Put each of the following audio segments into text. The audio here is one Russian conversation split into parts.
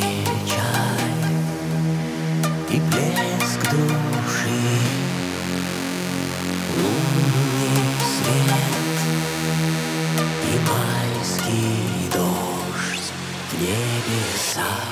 печаль и блеск души, лунный свет и майский дождь в небесах.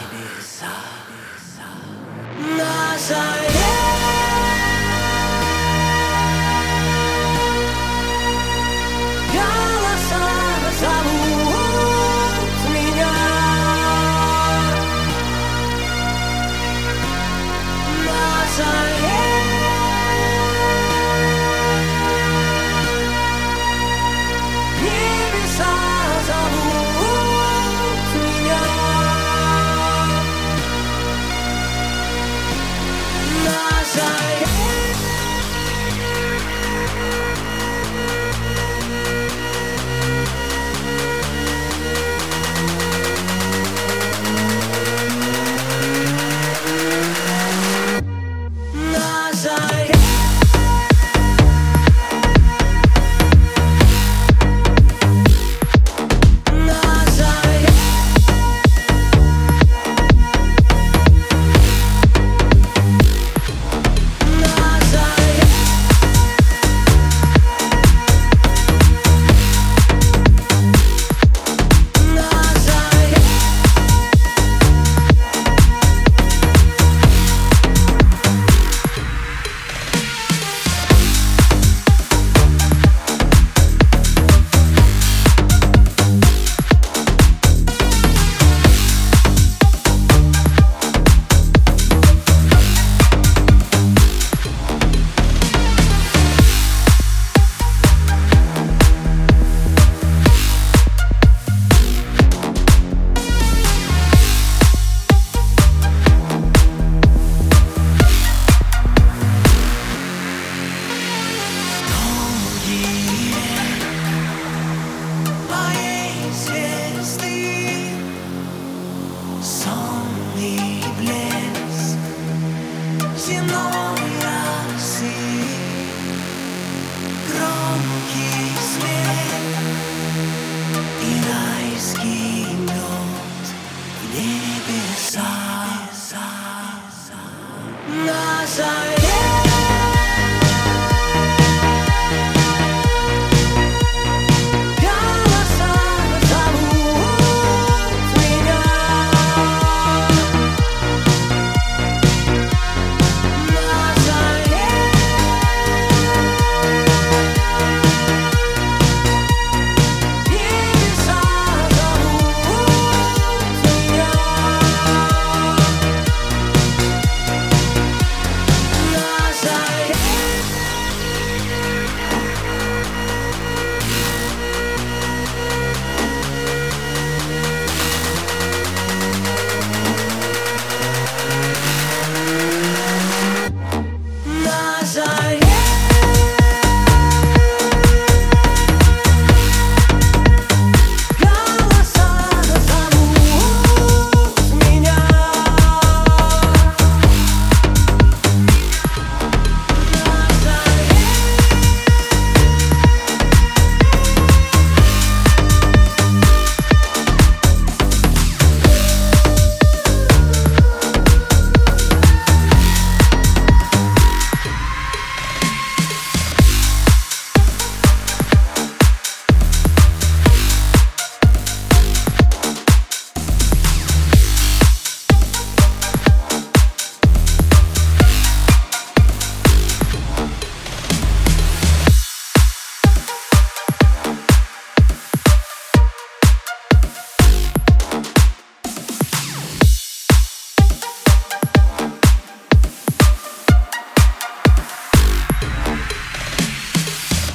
Ibiza. Ibiza. Ibiza.